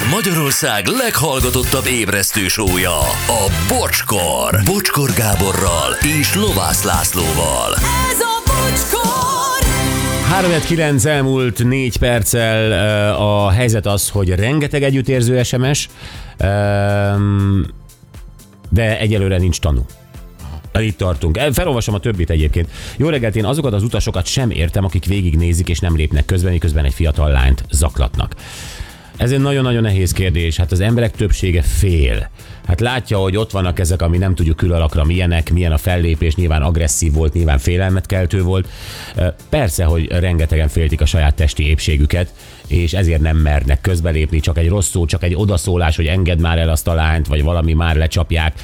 Ez Magyarország leghallgatottabb ébresztő sója, a Bocskor. Bocskor Gáborral és Lovász Lászlóval. Ez a bocskor! 3-9 elmúlt 4 perccel a helyzet az, hogy rengeteg együttérző SMS, de egyelőre nincs tanú. Itt tartunk. El- Felolvasom a többit egyébként. Jó reggelt, én azokat az utasokat sem értem, akik végignézik és nem lépnek közben, miközben egy fiatal lányt zaklatnak. Ez egy nagyon-nagyon nehéz kérdés. Hát az emberek többsége fél. Hát látja, hogy ott vannak ezek, ami nem tudjuk külalakra milyenek, milyen a fellépés, nyilván agresszív volt, nyilván félelmet keltő volt. Persze, hogy rengetegen féltik a saját testi épségüket, és ezért nem mernek közbelépni, csak egy rossz szó, csak egy odaszólás, hogy engedd már el azt a lányt, vagy valami már lecsapják,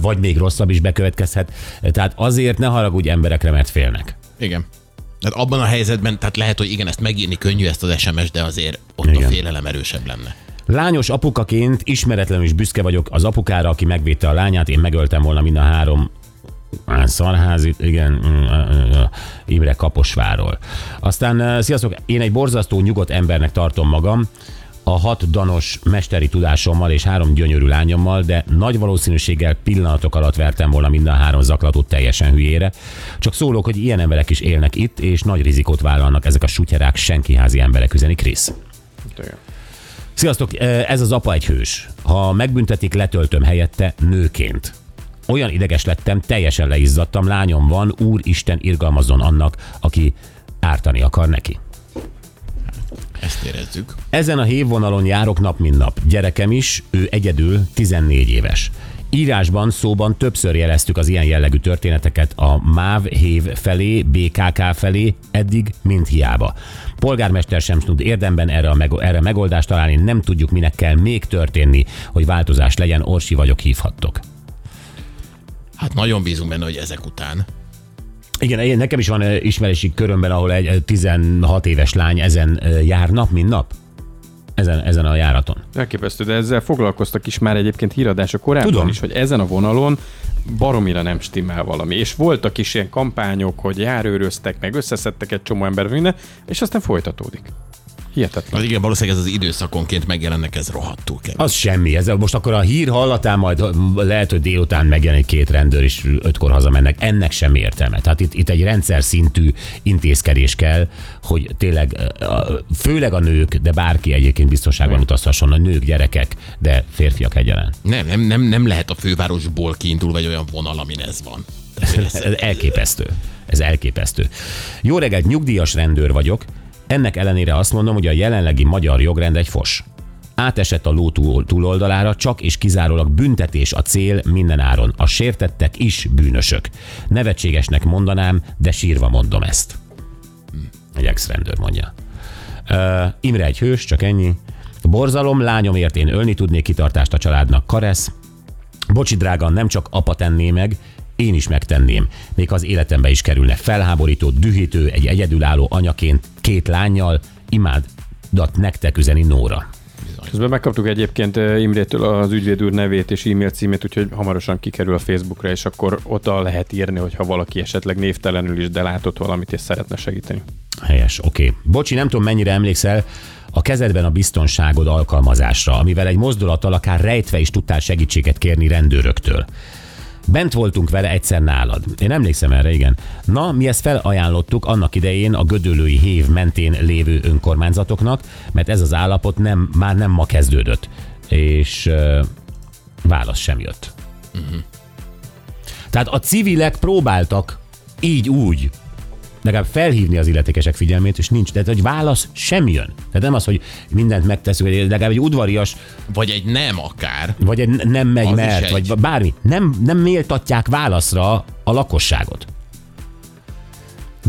vagy még rosszabb is bekövetkezhet. Tehát azért ne haragudj emberekre, mert félnek. Igen. Tehát abban a helyzetben, tehát lehet, hogy igen, ezt megírni könnyű ezt az SMS, de azért ott Igen. a félelem erősebb lenne. Lányos apukaként ismeretlenül is büszke vagyok az apukára, aki megvédte a lányát, én megöltem volna mind a három Á, Szarházi, igen, mm, Imre Kaposváról. Aztán, sziasztok, én egy borzasztó nyugodt embernek tartom magam, a hat danos mesteri tudásommal és három gyönyörű lányommal, de nagy valószínűséggel pillanatok alatt vertem volna mind a három zaklatót teljesen hülyére. Csak szólok, hogy ilyen emberek is élnek itt, és nagy rizikót vállalnak ezek a sutyerák senkiházi emberek, üzeni Krisz. Sziasztok, ez az apa egy hős. Ha megbüntetik, letöltöm helyette nőként. Olyan ideges lettem, teljesen leizzadtam, lányom van, úristen irgalmazzon annak, aki ártani akar neki. Ezt érezzük. Ezen a hévvonalon járok nap mint nap. Gyerekem is, ő egyedül 14 éves. Írásban, szóban többször jeleztük az ilyen jellegű történeteket a MÁV hév felé, BKK felé, eddig mind hiába. Polgármester sem tud érdemben erre, a meg, erre megoldást találni, nem tudjuk, minek kell még történni, hogy változás legyen, Orsi vagyok, hívhattok. Hát nagyon bízunk benne, hogy ezek után. Igen, nekem is van eh, ismerési körömben, ahol egy eh, 16 éves lány ezen eh, jár nap, mint nap. Ezen, ezen a járaton. Elképesztő, de ezzel foglalkoztak is már egyébként híradások korábban Tudom. is, hogy ezen a vonalon baromira nem stimmel valami. És voltak is ilyen kampányok, hogy járőröztek, meg összeszedtek egy csomó ember minden, és aztán folytatódik. Hihetetlen. Az igen, valószínűleg ez az időszakonként megjelennek, ez rohadtul kell. Az semmi. Ez most akkor a hír hallatán majd lehet, hogy délután megjelenik két rendőr, és ötkor hazamennek. Ennek sem értelme. Tehát itt, itt egy rendszer szintű intézkedés kell, hogy tényleg, főleg a nők, de bárki egyébként biztonságban utazhasson, a nők, gyerekek, de férfiak egyaránt. Nem, nem, nem, nem lehet a fővárosból kiindulva egy olyan vonal, amin ez van. Ez, elképesztő. Ez elképesztő. Jó reggelt, nyugdíjas rendőr vagyok. Ennek ellenére azt mondom, hogy a jelenlegi magyar jogrend egy fos. Átesett a ló túl- túloldalára, csak és kizárólag büntetés a cél minden áron. A sértettek is bűnösök. Nevetségesnek mondanám, de sírva mondom ezt. Egy ex-rendőr mondja. Uh, Imre egy hős, csak ennyi. Borzalom, lányomért én ölni tudnék kitartást a családnak. Karesz, Bocsi drága, nem csak apa tenné meg, én is megtenném. Még az életembe is kerülne felháborító, dühítő, egy egyedülálló anyaként, két lányjal, imádat nektek üzeni Nóra. Közben megkaptuk egyébként eh, Imrétől az ügyvéd úr nevét és e-mail címét, úgyhogy hamarosan kikerül a Facebookra, és akkor oda lehet írni, hogyha valaki esetleg névtelenül is, de látott valamit és szeretne segíteni. Helyes, oké. Okay. Bocsi, nem tudom mennyire emlékszel a kezedben a biztonságod alkalmazásra, amivel egy mozdulattal akár rejtve is tudtál segítséget kérni rendőröktől. Bent voltunk vele egyszer nálad. Én emlékszem erre, igen. Na, mi ezt felajánlottuk annak idején a gödöllői hév mentén lévő önkormányzatoknak, mert ez az állapot nem, már nem ma kezdődött. És uh, válasz sem jött. Uh-huh. Tehát a civilek próbáltak így úgy legalább felhívni az illetékesek figyelmét, és nincs. Tehát, hogy válasz sem jön. Tehát nem az, hogy mindent megteszünk, hogy legalább egy udvarias, vagy egy nem akár. vagy egy nem megy, Az mert, egy. vagy bármi. Nem, nem méltatják válaszra a lakosságot.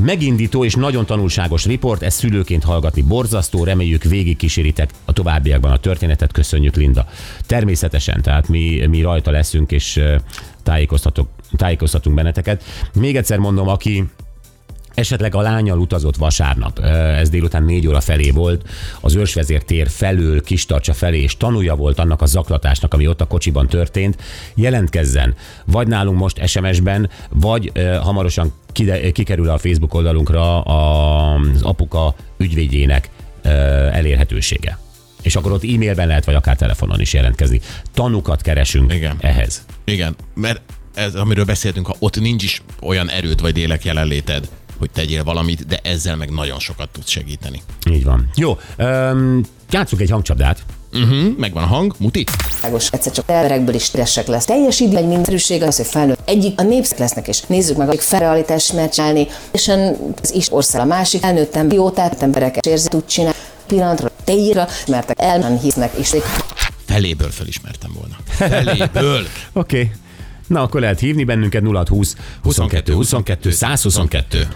Megindító és nagyon tanulságos riport, ezt szülőként hallgatni borzasztó, reméljük végig kíséritek a továbbiakban a történetet, köszönjük Linda. Természetesen, tehát mi, mi rajta leszünk, és tájékoztatok, tájékoztatunk benneteket. Még egyszer mondom, aki Esetleg a lányal utazott vasárnap, ez délután négy óra felé volt, az őrsvezér tér felől, Kistarcsa felé, és tanúja volt annak a zaklatásnak, ami ott a kocsiban történt, jelentkezzen, vagy nálunk most SMS-ben, vagy uh, hamarosan kide, kikerül a Facebook oldalunkra az apuka ügyvédjének uh, elérhetősége. És akkor ott e-mailben lehet, vagy akár telefonon is jelentkezni. Tanukat keresünk Igen. ehhez. Igen, mert ez, amiről beszéltünk, ha ott nincs is olyan erőd vagy lélek jelenléted, hogy tegyél valamit, de ezzel meg nagyon sokat tudsz segíteni. Így van. Jó, um, játsszuk egy hangcsapdát. Uh-huh, megvan a hang, muti? Világos, egyszer csak terverekből is stresek lesz. Teljes idő, egy mindenszerűség az, hogy felnőtt egyik a népszek lesznek, és nézzük meg, hogy felrealitás mert csinálni, és az is ország a másik felnőttem, biótát, embereket érzi, tud csinálni, pillanatra, tejra, mert elmen hisznek, és Feléből felismertem volna. Feléből. Oké. Okay. Na, akkor lehet hívni bennünket 0620 22 22 122.